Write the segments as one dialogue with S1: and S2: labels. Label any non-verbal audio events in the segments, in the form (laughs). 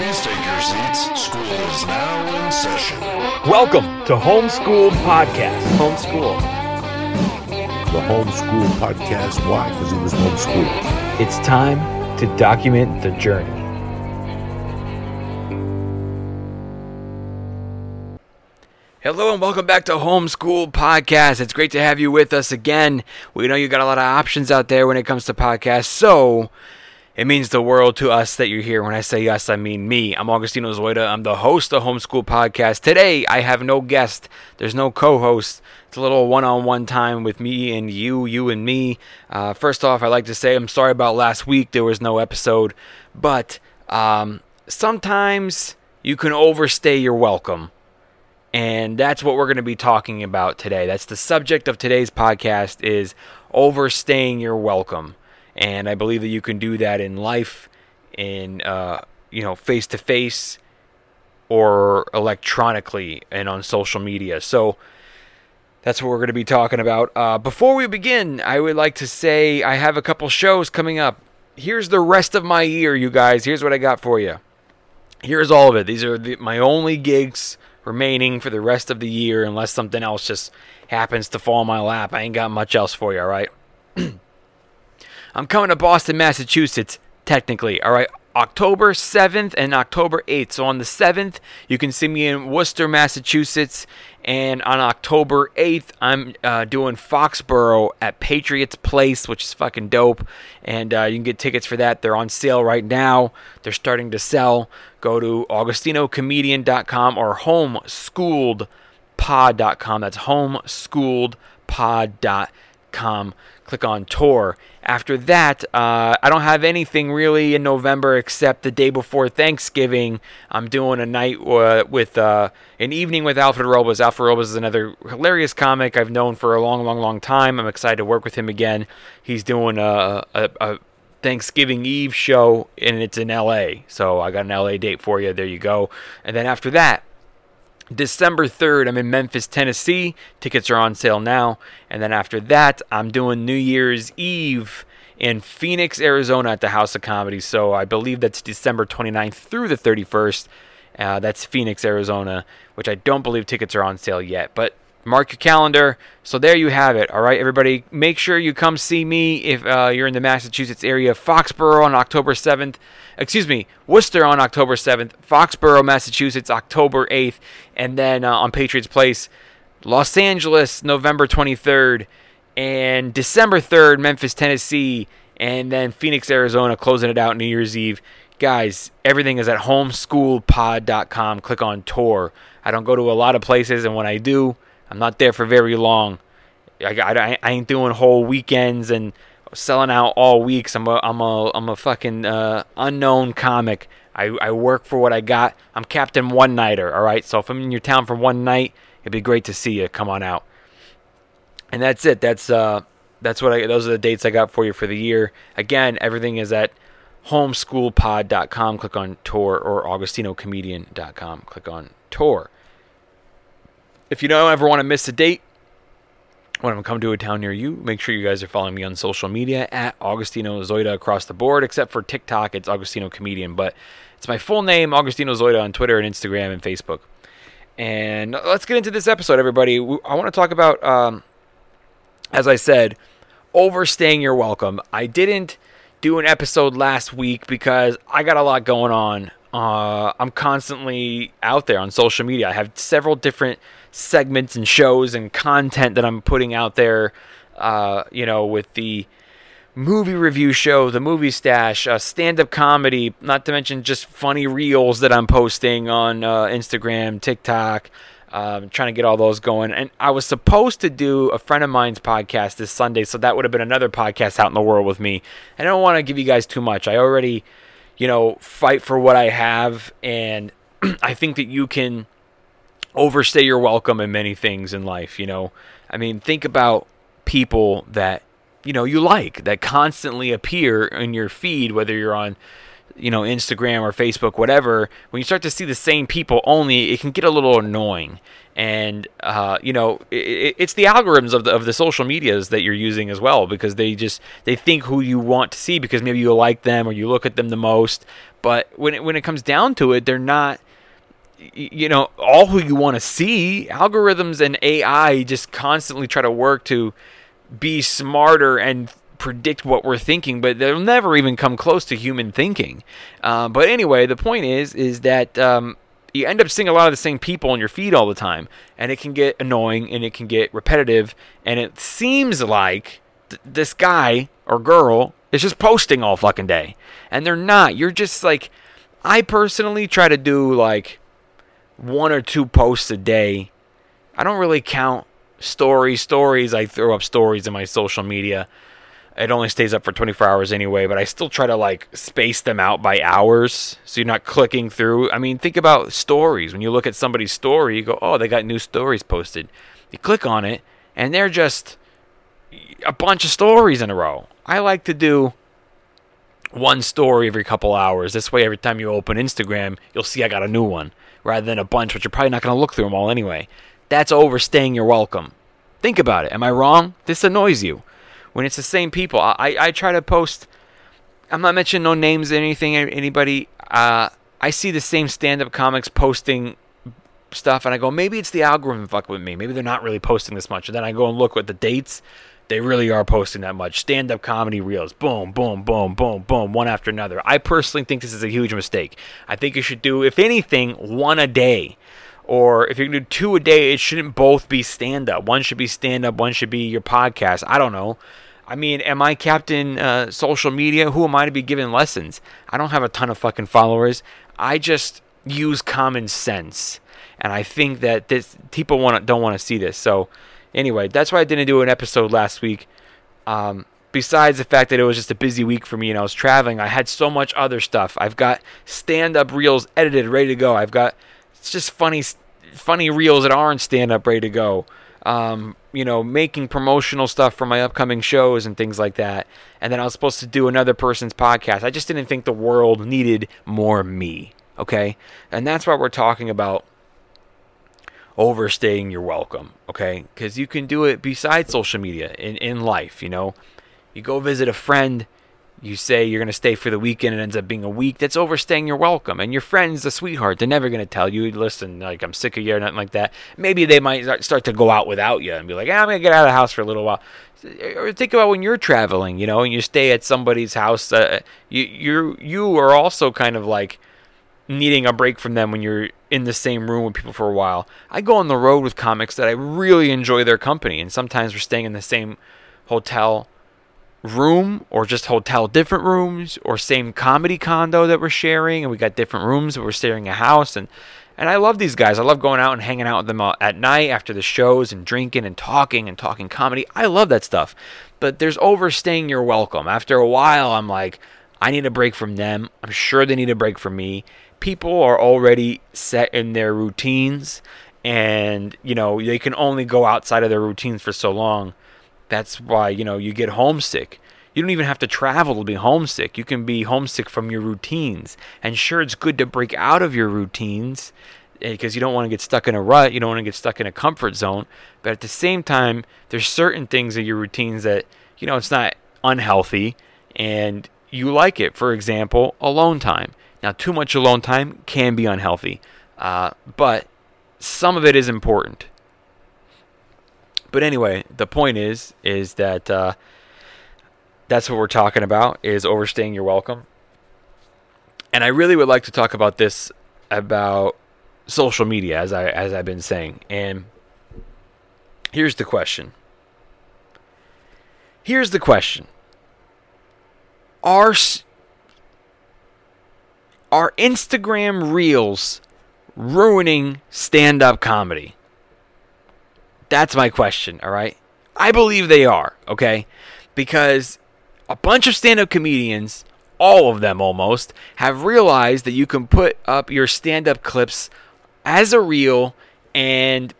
S1: Please take your seats. School is now in session.
S2: Welcome to Homeschool Podcast. Homeschool.
S3: the homeschool podcast. Why? Because he was homeschooled.
S2: It's time to document the journey.
S4: Hello and welcome back to Homeschool Podcast. It's great to have you with us again. We know you got a lot of options out there when it comes to podcasts, so it means the world to us that you're here. When I say us, I mean me. I'm Augustino Zoida. I'm the host of Homeschool Podcast. Today, I have no guest. There's no co-host. It's a little one-on-one time with me and you, you and me. Uh, first off, I'd like to say I'm sorry about last week. There was no episode, but um, sometimes you can overstay your welcome. And that's what we're going to be talking about today. That's the subject of today's podcast is overstaying your welcome. And I believe that you can do that in life, in uh, you know, face to face or electronically and on social media. So that's what we're going to be talking about. Uh, before we begin, I would like to say I have a couple shows coming up. Here's the rest of my year, you guys. Here's what I got for you. Here's all of it. These are the, my only gigs remaining for the rest of the year, unless something else just happens to fall in my lap. I ain't got much else for you, all right? (clears throat) I'm coming to Boston, Massachusetts, technically, all right? October 7th and October 8th. So on the 7th, you can see me in Worcester, Massachusetts. And on October 8th, I'm uh, doing Foxborough at Patriots Place, which is fucking dope. And uh, you can get tickets for that. They're on sale right now. They're starting to sell. Go to augustinocomedian.com or homeschooledpod.com. That's homeschooledpod.com. Click on tour. After that, uh, I don't have anything really in November except the day before Thanksgiving. I'm doing a night uh, with uh, an evening with Alfred Robles. Alfred Robles is another hilarious comic I've known for a long, long, long time. I'm excited to work with him again. He's doing a, a, a Thanksgiving Eve show, and it's in LA. So I got an LA date for you. There you go. And then after that, December 3rd, I'm in Memphis, Tennessee. Tickets are on sale now. And then after that, I'm doing New Year's Eve in Phoenix, Arizona at the House of Comedy. So I believe that's December 29th through the 31st. Uh, that's Phoenix, Arizona, which I don't believe tickets are on sale yet. But mark your calendar. So there you have it. All right, everybody, make sure you come see me if uh, you're in the Massachusetts area. Foxborough on October 7th. Excuse me, Worcester on October 7th. Foxborough, Massachusetts, October 8th. And then uh, on Patriots Place, Los Angeles, November 23rd. And December 3rd, Memphis, Tennessee. And then Phoenix, Arizona, closing it out New Year's Eve. Guys, everything is at homeschoolpod.com. Click on tour. I don't go to a lot of places, and when I do, I'm not there for very long. I, I, I ain't doing whole weekends and selling out all weeks. I'm a I'm a I'm a fucking uh, unknown comic. I, I work for what I got. I'm Captain One Nighter. All right. So if I'm in your town for one night, it'd be great to see you. Come on out. And that's it. That's uh that's what I those are the dates I got for you for the year. Again, everything is at homeschoolpod.com. Click on tour or augustinocomedian.com. Click on tour. If you don't ever want to miss a date, when I'm coming to a town near you, make sure you guys are following me on social media at Augustino Zoida across the board, except for TikTok, it's Augustino Comedian. But it's my full name, Augustino Zoida, on Twitter and Instagram and Facebook. And let's get into this episode, everybody. I want to talk about, um, as I said, overstaying your welcome. I didn't do an episode last week because I got a lot going on. Uh, I'm constantly out there on social media. I have several different segments and shows and content that I'm putting out there. Uh, you know, with the movie review show, the movie stash, uh, stand up comedy, not to mention just funny reels that I'm posting on uh, Instagram, TikTok. Um, trying to get all those going. And I was supposed to do a friend of mine's podcast this Sunday, so that would have been another podcast out in the world with me. I don't want to give you guys too much. I already, you know, fight for what I have, and (clears throat) I think that you can overstay your welcome in many things in life. You know, I mean, think about people that you know you like that constantly appear in your feed, whether you're on you know Instagram or Facebook, whatever. When you start to see the same people only, it can get a little annoying. And uh, you know, it, it's the algorithms of the of the social medias that you're using as well, because they just they think who you want to see because maybe you like them or you look at them the most. But when it, when it comes down to it, they're not you know all who you want to see algorithms and ai just constantly try to work to be smarter and predict what we're thinking but they'll never even come close to human thinking. Uh, but anyway the point is is that um, you end up seeing a lot of the same people on your feed all the time and it can get annoying and it can get repetitive and it seems like th- this guy or girl is just posting all fucking day. And they're not. You're just like i personally try to do like one or two posts a day. I don't really count stories. Stories, I throw up stories in my social media. It only stays up for 24 hours anyway, but I still try to like space them out by hours so you're not clicking through. I mean, think about stories. When you look at somebody's story, you go, oh, they got new stories posted. You click on it, and they're just a bunch of stories in a row. I like to do one story every couple hours. This way, every time you open Instagram, you'll see I got a new one rather than a bunch, which you're probably not going to look through them all anyway. That's overstaying your welcome. Think about it. Am I wrong? This annoys you. When it's the same people, I, I try to post. I'm not mentioning no names or anything, anybody. Uh, I see the same stand up comics posting stuff, and I go, maybe it's the algorithm fucking with me. Maybe they're not really posting this much. And then I go and look at the dates. They really are posting that much. Stand up comedy reels. Boom, boom, boom, boom, boom, one after another. I personally think this is a huge mistake. I think you should do, if anything, one a day. Or if you can do two a day, it shouldn't both be stand up. One should be stand up, one should be your podcast. I don't know. I mean, am I captain uh, social media? Who am I to be giving lessons? I don't have a ton of fucking followers. I just use common sense, and I think that this people want don't want to see this. So Anyway, that's why I didn't do an episode last week. Um, besides the fact that it was just a busy week for me and I was traveling, I had so much other stuff. I've got stand-up reels edited, ready to go. I've got it's just funny, funny reels that aren't stand-up, ready to go. Um, you know, making promotional stuff for my upcoming shows and things like that. And then I was supposed to do another person's podcast. I just didn't think the world needed more me. Okay, and that's why we're talking about overstaying your welcome, okay? Because you can do it besides social media in, in life, you know? You go visit a friend, you say you're going to stay for the weekend, it ends up being a week. That's overstaying your welcome. And your friend's a sweetheart. They're never going to tell you, listen, like, I'm sick of you or nothing like that. Maybe they might start to go out without you and be like, ah, I'm going to get out of the house for a little while. Or think about when you're traveling, you know, and you stay at somebody's house. Uh, you, you you are also kind of like needing a break from them when you're in the same room with people for a while. I go on the road with comics that I really enjoy their company, and sometimes we're staying in the same hotel room or just hotel different rooms or same comedy condo that we're sharing and we got different rooms but we're sharing a house and and I love these guys. I love going out and hanging out with them at night after the shows and drinking and talking and talking comedy. I love that stuff. But there's overstaying your welcome. After a while I'm like I need a break from them. I'm sure they need a break from me people are already set in their routines and you know they can only go outside of their routines for so long. That's why you know you get homesick. You don't even have to travel to be homesick. You can be homesick from your routines. And sure it's good to break out of your routines because eh, you don't want to get stuck in a rut. You don't want to get stuck in a comfort zone. But at the same time there's certain things in your routines that you know it's not unhealthy and you like it. For example alone time now, too much alone time can be unhealthy, uh, but some of it is important. But anyway, the point is, is that uh, that's what we're talking about is overstaying your welcome. And I really would like to talk about this about social media as I as I've been saying. And here's the question. Here's the question. Are are Instagram Reels ruining stand-up comedy? That's my question, all right? I believe they are, okay? Because a bunch of stand up comedians, all of them almost, have realized that you can put up your stand up clips as a reel and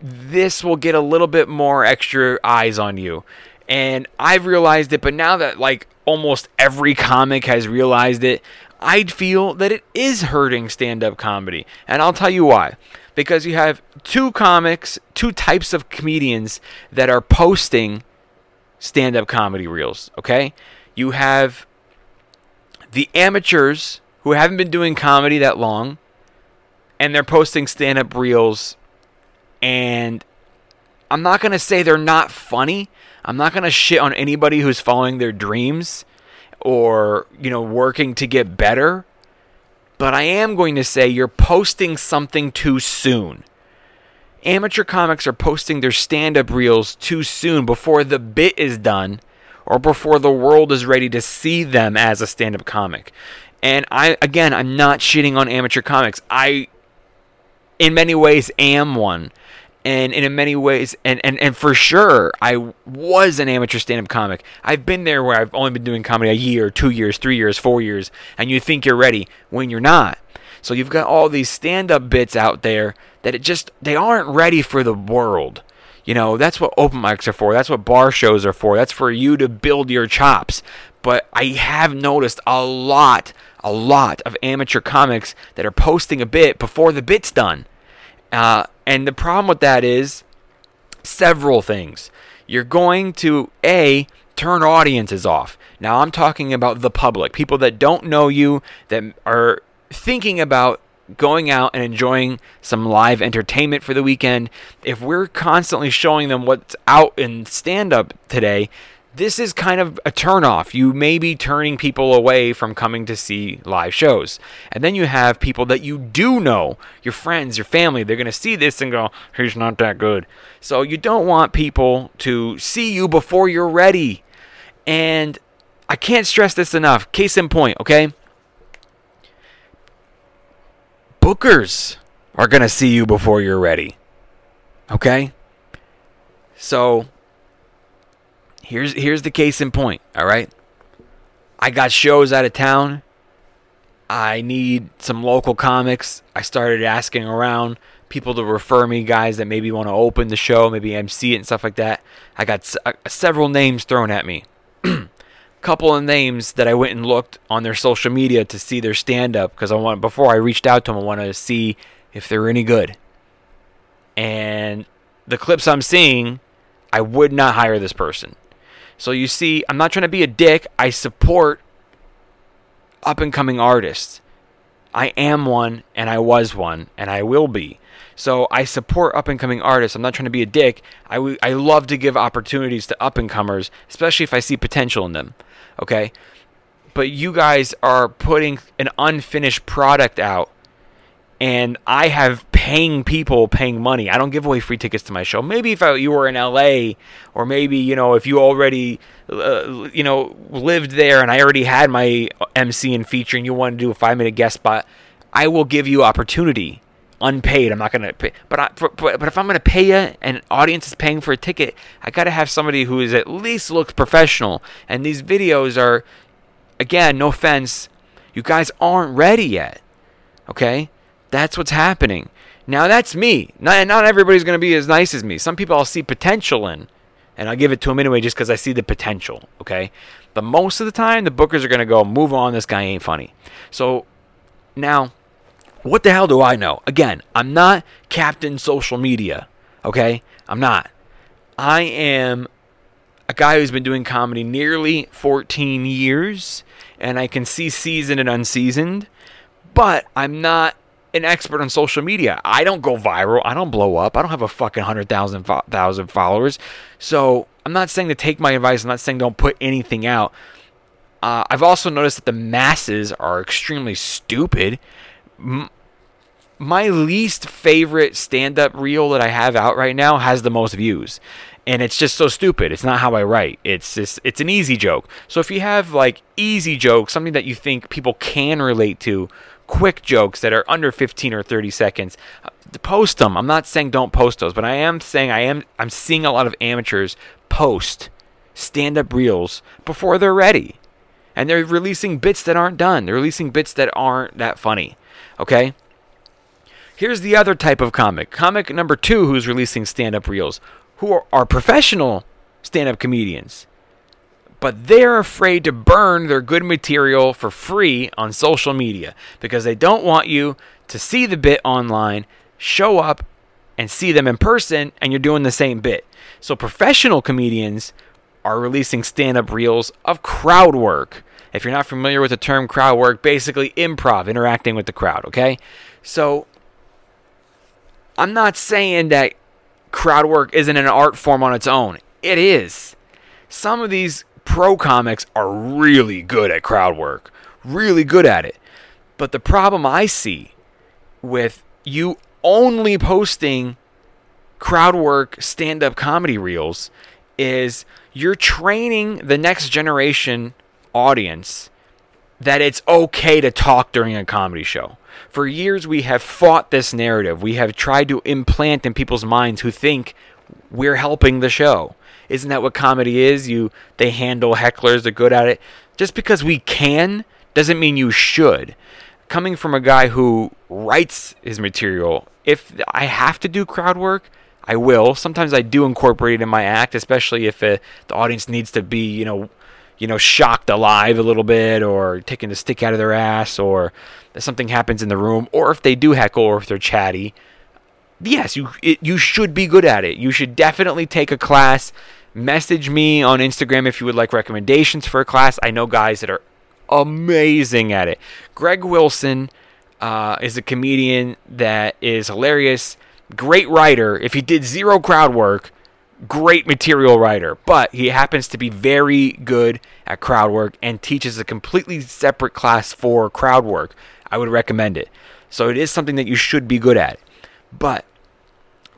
S4: this will get a little bit more extra eyes on you. And I've realized it, but now that like almost every comic has realized it, I'd feel that it is hurting stand up comedy. And I'll tell you why. Because you have two comics, two types of comedians that are posting stand up comedy reels, okay? You have the amateurs who haven't been doing comedy that long and they're posting stand up reels and I'm not going to say they're not funny. I'm not going to shit on anybody who's following their dreams or, you know, working to get better. But I am going to say you're posting something too soon. Amateur comics are posting their stand up reels too soon before the bit is done or before the world is ready to see them as a stand up comic. And I, again, I'm not shitting on amateur comics. I, in many ways, am one and, and in many ways and, and, and for sure i was an amateur stand-up comic. I've been there where i've only been doing comedy a year two years three years four years and you think you're ready when you're not. So you've got all these stand-up bits out there that it just they aren't ready for the world. You know that's what open mics are for. That's what bar shows are for. That's for you to build your chops. But i have noticed a lot a lot of amateur comics that are posting a bit before the bit's done uh, and the problem with that is several things. You're going to A, turn audiences off. Now, I'm talking about the public, people that don't know you, that are thinking about going out and enjoying some live entertainment for the weekend. If we're constantly showing them what's out in stand up today, this is kind of a turnoff. You may be turning people away from coming to see live shows. And then you have people that you do know, your friends, your family, they're going to see this and go, he's not that good. So you don't want people to see you before you're ready. And I can't stress this enough. Case in point, okay? Bookers are going to see you before you're ready. Okay? So here's here's the case in point, all right? I got shows out of town. I need some local comics. I started asking around people to refer me guys that maybe want to open the show, maybe MC it and stuff like that. I got s- uh, several names thrown at me. (clears throat) Couple of names that I went and looked on their social media to see their stand up because I want before I reached out to them, I wanted to see if they're any good. And the clips I'm seeing, I would not hire this person. So you see, I'm not trying to be a dick. I support up and coming artists. I am one, and I was one, and I will be. So I support up and coming artists. I'm not trying to be a dick. I, w- I love to give opportunities to up and comers, especially if I see potential in them. Okay? But you guys are putting an unfinished product out and I have paying people paying money. I don't give away free tickets to my show. Maybe if I, you were in LA, or maybe you know if you already uh, you know lived there and I already had my MC and feature, and you want to do a five minute guest spot, I will give you opportunity, unpaid. I'm not gonna pay, but I, for, but but if I'm gonna pay you and audience is paying for a ticket, I gotta have somebody who is at least looks professional. And these videos are, again, no offense, you guys aren't ready yet. Okay that's what's happening. Now that's me. Not not everybody's going to be as nice as me. Some people I'll see potential in, and I'll give it to them anyway just because I see the potential. Okay, but most of the time the bookers are going to go, move on. This guy ain't funny. So now, what the hell do I know? Again, I'm not Captain Social Media. Okay, I'm not. I am a guy who's been doing comedy nearly 14 years, and I can see seasoned and unseasoned, but I'm not an expert on social media. I don't go viral. I don't blow up. I don't have a fucking hundred thousand thousand followers. So I'm not saying to take my advice. I'm not saying don't put anything out. Uh, I've also noticed that the masses are extremely stupid. M- my least favorite stand-up reel that I have out right now has the most views. And it's just so stupid. It's not how I write. It's just it's an easy joke. So if you have like easy jokes, something that you think people can relate to, quick jokes that are under 15 or 30 seconds, uh, post them. I'm not saying don't post those, but I am saying I am I'm seeing a lot of amateurs post stand-up reels before they're ready. And they're releasing bits that aren't done. They're releasing bits that aren't that funny. Okay? Here's the other type of comic. Comic number 2 who's releasing stand-up reels who are, are professional stand-up comedians. But they're afraid to burn their good material for free on social media because they don't want you to see the bit online, show up and see them in person and you're doing the same bit. So professional comedians are releasing stand-up reels of crowd work. If you're not familiar with the term crowd work, basically improv, interacting with the crowd, okay? So I'm not saying that crowd work isn't an art form on its own. It is. Some of these pro comics are really good at crowd work, really good at it. But the problem I see with you only posting crowd work stand up comedy reels is you're training the next generation audience that it's okay to talk during a comedy show. For years, we have fought this narrative. We have tried to implant in people's minds who think we're helping the show. Isn't that what comedy is? You they handle hecklers, they're good at it. Just because we can doesn't mean you should. Coming from a guy who writes his material, if I have to do crowd work, I will. Sometimes I do incorporate it in my act, especially if uh the audience needs to be, you know, you know, shocked alive a little bit, or taking the stick out of their ass, or something happens in the room, or if they do heckle, or if they're chatty. Yes, you it, you should be good at it. You should definitely take a class. Message me on Instagram if you would like recommendations for a class. I know guys that are amazing at it. Greg Wilson uh, is a comedian that is hilarious, great writer. If he did zero crowd work, great material writer, but he happens to be very good at crowd work and teaches a completely separate class for crowd work. I would recommend it. So it is something that you should be good at. But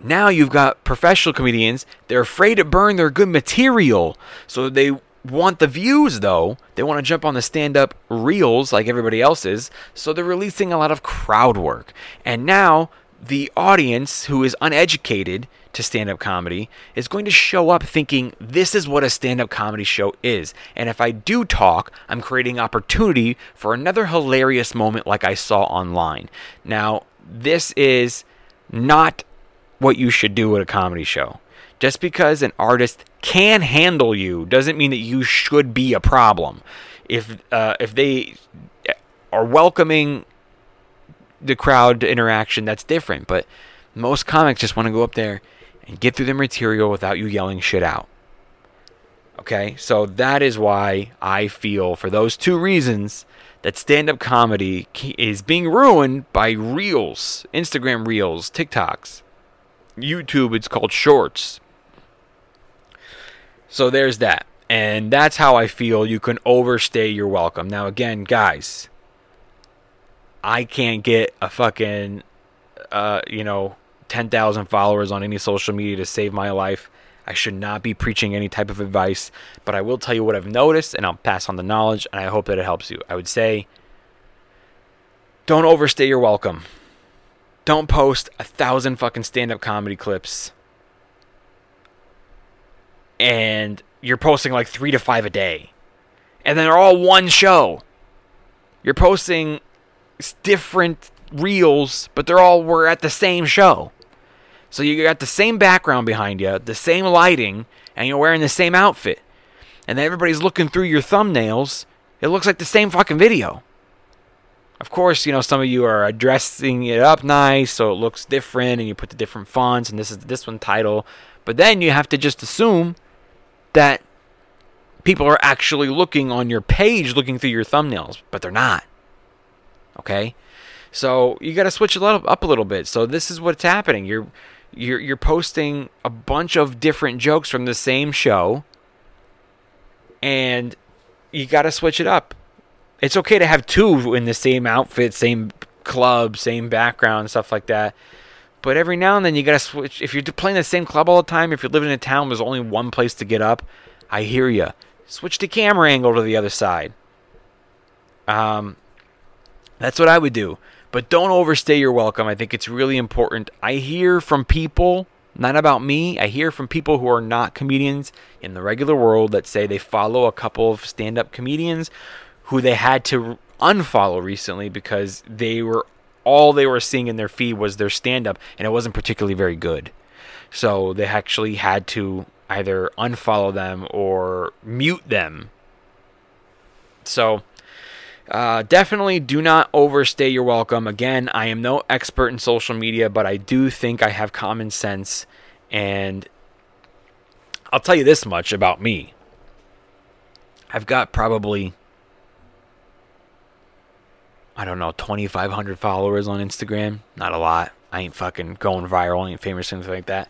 S4: now you've got professional comedians, they're afraid to burn their good material. So they want the views though. They want to jump on the stand-up reels like everybody else is. So they're releasing a lot of crowd work. And now the audience who is uneducated to stand up comedy is going to show up thinking this is what a stand up comedy show is. And if I do talk, I'm creating opportunity for another hilarious moment like I saw online. Now, this is not what you should do at a comedy show. Just because an artist can handle you doesn't mean that you should be a problem. If uh, if they are welcoming the crowd interaction, that's different. But most comics just want to go up there and get through the material without you yelling shit out. Okay, so that is why I feel, for those two reasons, that stand up comedy is being ruined by reels, Instagram reels, TikToks. YouTube, it's called shorts. So there's that. And that's how I feel you can overstay your welcome. Now, again, guys, I can't get a fucking, uh, you know, 10,000 followers on any social media to save my life. I should not be preaching any type of advice, but I will tell you what I've noticed and I'll pass on the knowledge and I hope that it helps you. I would say don't overstay your welcome. Don't post a thousand fucking stand up comedy clips and you're posting like three to five a day. And they're all one show. You're posting different reels, but they're all were at the same show. So you got the same background behind you, the same lighting, and you're wearing the same outfit. And then everybody's looking through your thumbnails. It looks like the same fucking video. Of course, you know, some of you are dressing it up nice so it looks different and you put the different fonts and this is this one title. But then you have to just assume that people are actually looking on your page looking through your thumbnails, but they're not. Okay? So you got to switch it up a little bit. So this is what's happening. You're You're you're posting a bunch of different jokes from the same show and you got to switch it up. It's okay to have two in the same outfit, same club, same background, stuff like that. But every now and then you got to switch. If you're playing the same club all the time, if you're living in a town, there's only one place to get up. I hear you. Switch the camera angle to the other side. Um, that's what I would do. But don't overstay your welcome. I think it's really important. I hear from people, not about me, I hear from people who are not comedians in the regular world that say they follow a couple of stand up comedians who they had to unfollow recently because they were all they were seeing in their feed was their stand up and it wasn't particularly very good. So they actually had to either unfollow them or mute them. So uh, definitely do not overstay your welcome. Again, I am no expert in social media, but I do think I have common sense. And I'll tell you this much about me I've got probably, I don't know, 2,500 followers on Instagram. Not a lot. I ain't fucking going viral, I ain't famous, anything like that.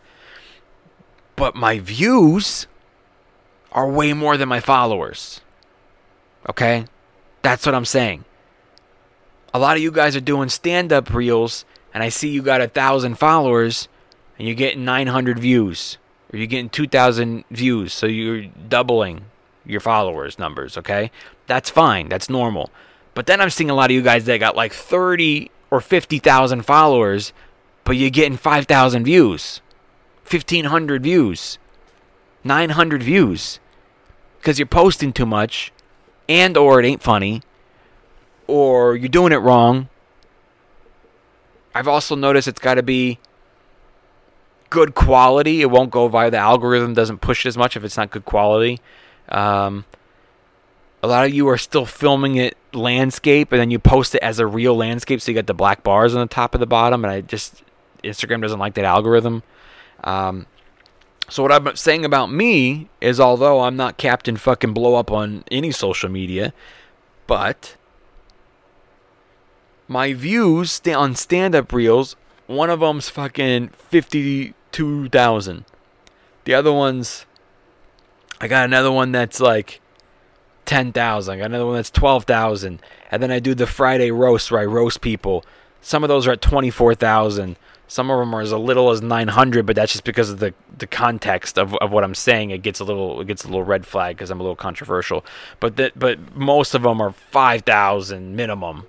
S4: But my views are way more than my followers. Okay? That's what I'm saying. A lot of you guys are doing stand up reels, and I see you got a thousand followers, and you're getting 900 views, or you're getting 2,000 views, so you're doubling your followers numbers, okay? That's fine, that's normal. But then I'm seeing a lot of you guys that got like 30 or 50,000 followers, but you're getting 5,000 views, 1,500 views, 900 views, because you're posting too much and or it ain't funny or you're doing it wrong. I've also noticed it's got to be good quality. It won't go via the algorithm doesn't push it as much if it's not good quality. Um, a lot of you are still filming it landscape and then you post it as a real landscape so you got the black bars on the top of the bottom and I just Instagram doesn't like that algorithm. Um, so what I'm saying about me is although I'm not Captain fucking blow up on any social media, but my views on stand-up reels, one of them's fucking 52,000. The other one's I got another one that's like 10,000. I got another one that's 12,000. And then I do the Friday roast where I roast people. Some of those are at 24,000. Some of them are as little as 900, but that's just because of the, the context of, of what I'm saying. It gets a little it gets a little red flag because I'm a little controversial. But that but most of them are 5,000 minimum.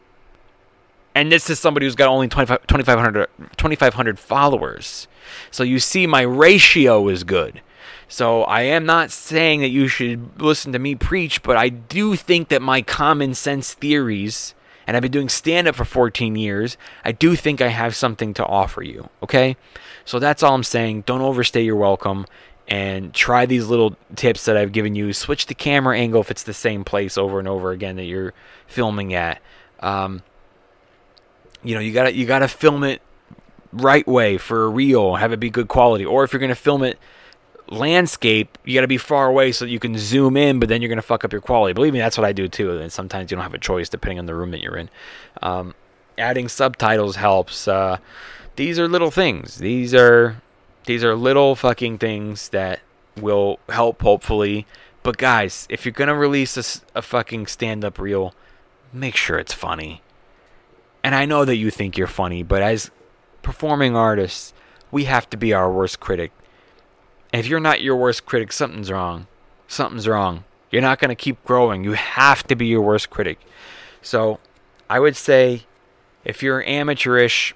S4: And this is somebody who's got only 2,500 2,500 followers. So you see, my ratio is good. So I am not saying that you should listen to me preach, but I do think that my common sense theories and I've been doing stand up for 14 years, I do think I have something to offer you. Okay? So that's all I'm saying. Don't overstay your welcome and try these little tips that I've given you. Switch the camera angle if it's the same place over and over again that you're filming at. Um, you know, you gotta you gotta film it right way for a reel, have it be good quality. Or if you're gonna film it landscape, you got to be far away so you can zoom in, but then you're going to fuck up your quality. Believe me, that's what I do too. And sometimes you don't have a choice depending on the room that you're in. Um, adding subtitles helps. Uh, these are little things. These are these are little fucking things that will help hopefully. But guys, if you're gonna release a, a fucking stand-up reel, make sure it's funny. And I know that you think you're funny, but as performing artists, we have to be our worst critic if you're not your worst critic, something's wrong. Something's wrong. You're not going to keep growing. You have to be your worst critic. So, I would say if you're amateurish,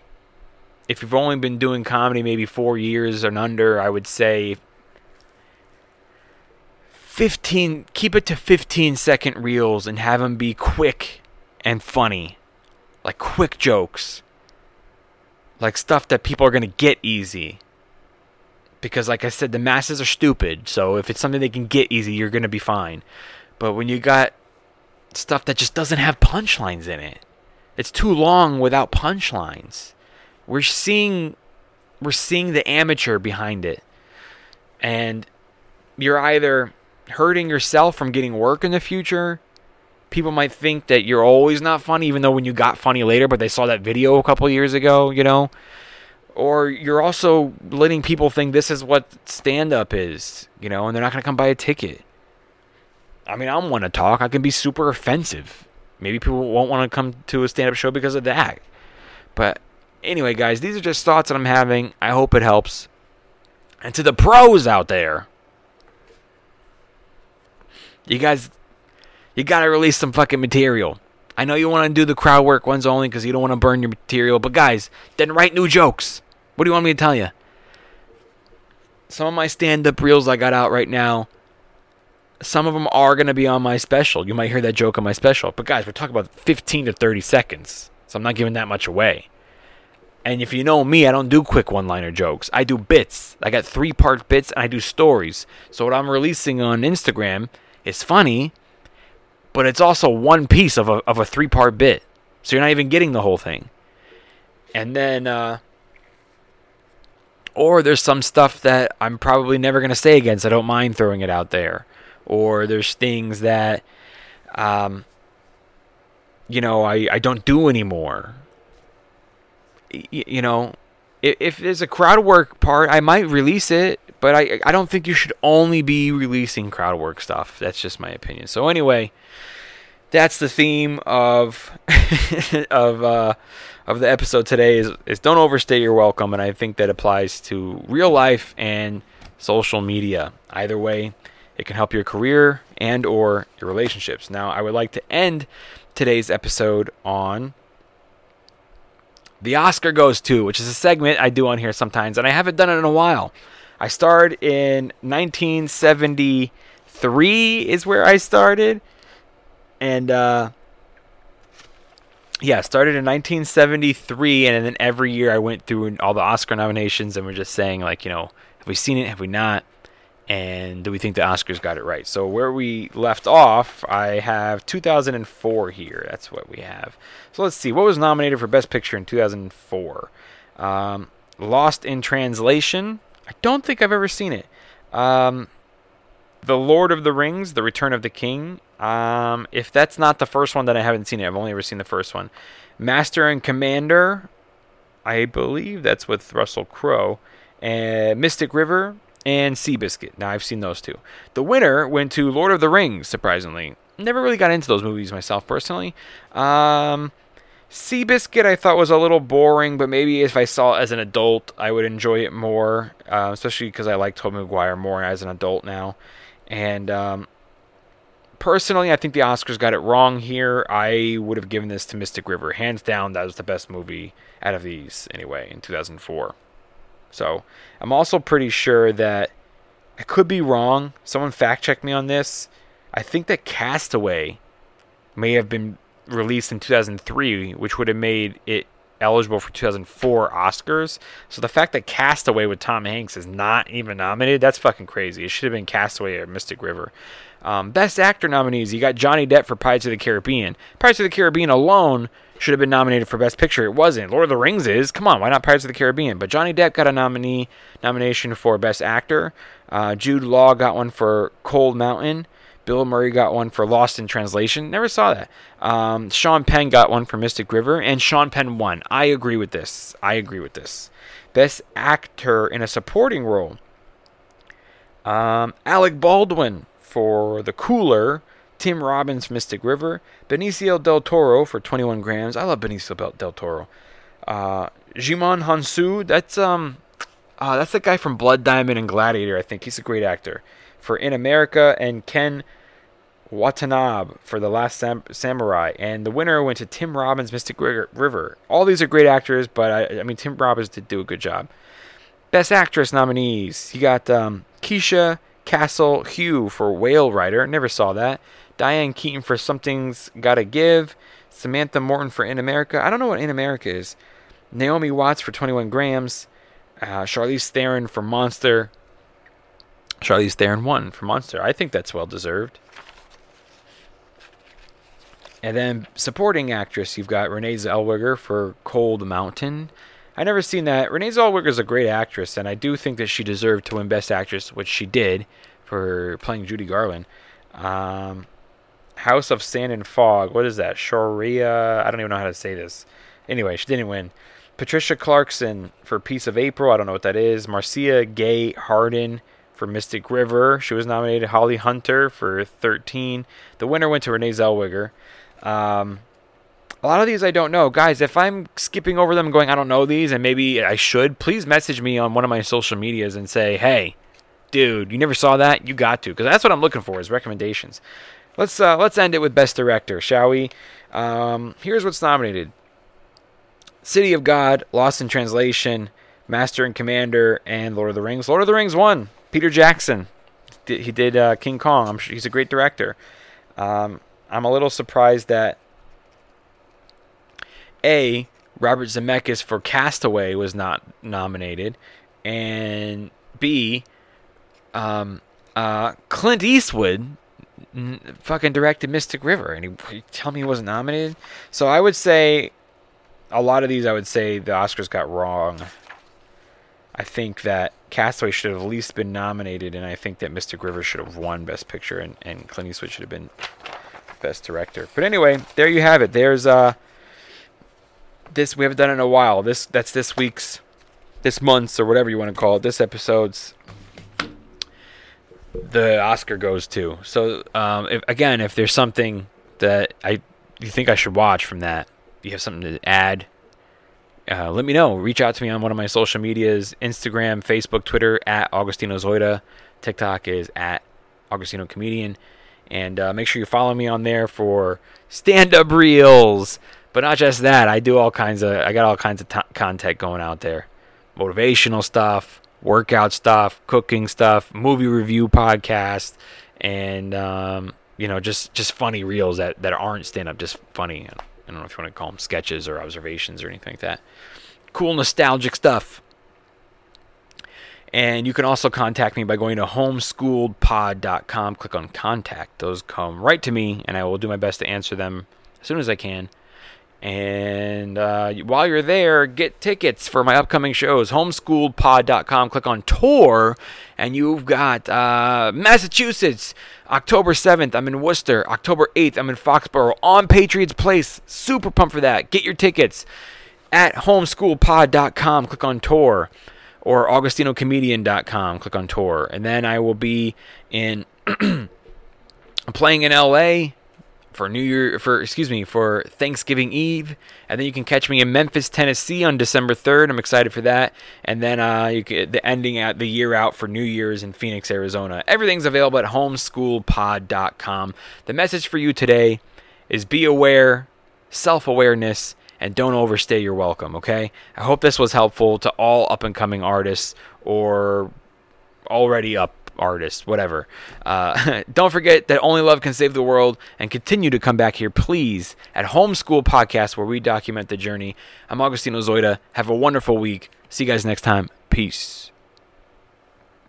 S4: if you've only been doing comedy maybe four years and under, I would say 15, keep it to 15 second reels and have them be quick and funny. Like quick jokes. Like stuff that people are going to get easy because like I said, the masses are stupid. So if it's something they can get easy, you're gonna be fine. But when you got stuff that just doesn't have punchlines in it, it's too long without punchlines. We're seeing we're seeing the amateur behind it. And you're either hurting yourself from getting work in the future. People might think that you're always not funny, even though when you got funny later, but they saw that video a couple years ago, you know or you're also letting people think this is what stand up is, you know, and they're not going to come buy a ticket. I mean, I don't want to talk. I can be super offensive. Maybe people won't want to come to a stand up show because of that. But anyway, guys, these are just thoughts that I'm having. I hope it helps. And to the pros out there, you guys, you got to release some fucking material. I know you want to do the crowd work ones only because you don't want to burn your material, but guys, then write new jokes. What do you want me to tell you? Some of my stand up reels I got out right now, some of them are going to be on my special. You might hear that joke on my special. But guys, we're talking about 15 to 30 seconds. So I'm not giving that much away. And if you know me, I don't do quick one liner jokes. I do bits. I got three part bits and I do stories. So what I'm releasing on Instagram is funny, but it's also one piece of a, of a three part bit. So you're not even getting the whole thing. And then, uh, or there's some stuff that I'm probably never going to say again, so I don't mind throwing it out there. Or there's things that, um, you know, I, I don't do anymore. Y- you know, if, if there's a crowd work part, I might release it, but I, I don't think you should only be releasing crowd work stuff. That's just my opinion. So, anyway, that's the theme of (laughs) of uh, of the episode today is is don't overstay your welcome, and I think that applies to real life and social media. Either way, it can help your career and or your relationships. Now, I would like to end today's episode on the Oscar goes to, which is a segment I do on here sometimes, and I haven't done it in a while. I started in 1973 is where I started, and uh, yeah, started in 1973, and then every year I went through all the Oscar nominations, and we're just saying like, you know, have we seen it? Have we not? And do we think the Oscars got it right? So where we left off, I have 2004 here. That's what we have. So let's see. What was nominated for Best Picture in 2004? Um, Lost in Translation. I don't think I've ever seen it. Um, the Lord of the Rings, The Return of the King. Um, if that's not the first one, then I haven't seen it. I've only ever seen the first one. Master and Commander. I believe that's with Russell Crowe. And Mystic River and Seabiscuit. Now I've seen those two. The winner went to Lord of the Rings, surprisingly. Never really got into those movies myself personally. Um, Seabiscuit I thought was a little boring, but maybe if I saw it as an adult, I would enjoy it more, uh, especially because I like Tobey Maguire more as an adult now. And um, personally, I think the Oscars got it wrong here. I would have given this to Mystic River. Hands down, that was the best movie out of these, anyway, in 2004. So I'm also pretty sure that I could be wrong. Someone fact check me on this. I think that Castaway may have been released in 2003, which would have made it eligible for 2004 Oscars. So the fact that Castaway with Tom Hanks is not even nominated, that's fucking crazy. It should have been Castaway or Mystic River. Um, Best Actor nominees, you got Johnny Depp for Pirates of the Caribbean. Pirates of the Caribbean alone should have been nominated for Best Picture. It wasn't. Lord of the Rings is. Come on, why not Pirates of the Caribbean? But Johnny Depp got a nominee nomination for Best Actor. Uh, Jude Law got one for Cold Mountain. Bill Murray got one for Lost in Translation. Never saw that. Um, Sean Penn got one for Mystic River, and Sean Penn won. I agree with this. I agree with this. Best Actor in a Supporting Role. Um, Alec Baldwin for The Cooler. Tim Robbins for Mystic River. Benicio del Toro for 21 Grams. I love Benicio del Toro. Uh, Djimon Hounsou. That's um, uh, that's the guy from Blood Diamond and Gladiator. I think he's a great actor. For In America and Ken Watanabe for The Last Sam- Samurai. And the winner went to Tim Robbins, Mystic River. All these are great actors, but I, I mean, Tim Robbins did do a good job. Best Actress nominees. You got um, Keisha Castle Hugh for Whale Rider. Never saw that. Diane Keaton for Something's Gotta Give. Samantha Morton for In America. I don't know what In America is. Naomi Watts for 21 Grams. Uh, Charlize Theron for Monster. Charlize Theron won for Monster. I think that's well deserved. And then supporting actress, you've got Renee Zellweger for Cold Mountain. I never seen that. Renee Zellweger is a great actress, and I do think that she deserved to win Best Actress, which she did for playing Judy Garland. Um, House of Sand and Fog. What is that? Sharia. I don't even know how to say this. Anyway, she didn't win. Patricia Clarkson for Piece of April. I don't know what that is. Marcia Gay Harden for Mystic River. She was nominated. Holly Hunter for 13. The winner went to Renee Zellweger. Um, a lot of these I don't know. Guys, if I'm skipping over them going, I don't know these, and maybe I should, please message me on one of my social medias and say, hey, dude, you never saw that? You got to. Because that's what I'm looking for is recommendations. Let's uh, let's end it with Best Director, shall we? Um, here's what's nominated. City of God, Lost in Translation, Master and Commander, and Lord of the Rings. Lord of the Rings won. Peter Jackson. He did uh, King Kong. I'm sure he's a great director. Um, I'm a little surprised that A. Robert Zemeckis for Castaway was not nominated, and B. Um, uh, Clint Eastwood n- fucking directed Mystic River, and he, he tell me he wasn't nominated. So I would say a lot of these, I would say the Oscars got wrong. I think that Castaway should have at least been nominated, and I think that Mystic River should have won Best Picture, and, and Clint Eastwood should have been Best Director. But anyway, there you have it. There's uh this we haven't done in a while. This that's this week's, this month's or whatever you want to call it. This episode's the Oscar goes to. So um, if, again, if there's something that I you think I should watch from that, you have something to add, uh, let me know. Reach out to me on one of my social medias Instagram, Facebook, Twitter, at Augustino Zoida. TikTok is at Augustino Comedian. And uh, make sure you follow me on there for stand up reels. But not just that, I do all kinds of, I got all kinds of t- content going out there motivational stuff, workout stuff, cooking stuff, movie review podcast, and, um, you know, just, just funny reels that, that aren't stand up, just funny. I don't know if you want to call them sketches or observations or anything like that cool nostalgic stuff. And you can also contact me by going to homeschooledpod.com. Click on contact. Those come right to me, and I will do my best to answer them as soon as I can. And uh, while you're there, get tickets for my upcoming shows. Homeschooledpod.com. Click on tour, and you've got uh, Massachusetts, October 7th. I'm in Worcester. October 8th, I'm in Foxborough on Patriots Place. Super pumped for that. Get your tickets at homeschoolpod.com. Click on tour or augustinocomedian.com. Click on tour. And then I will be in (clears throat) playing in LA for New Year for excuse me for Thanksgiving Eve, and then you can catch me in Memphis, Tennessee on December third. I'm excited for that, and then uh, you the ending at the year out for New Year's in Phoenix, Arizona. Everything's available at homeschoolpod.com. The message for you today is be aware, self awareness, and don't overstay your welcome. Okay, I hope this was helpful to all up and coming artists or already up artists, whatever. Uh, (laughs) don't forget that Only Love Can Save the World and continue to come back here, please, at Homeschool Podcast where we document the journey. I'm Augustino Zoida. Have a wonderful week. See you guys next time. Peace.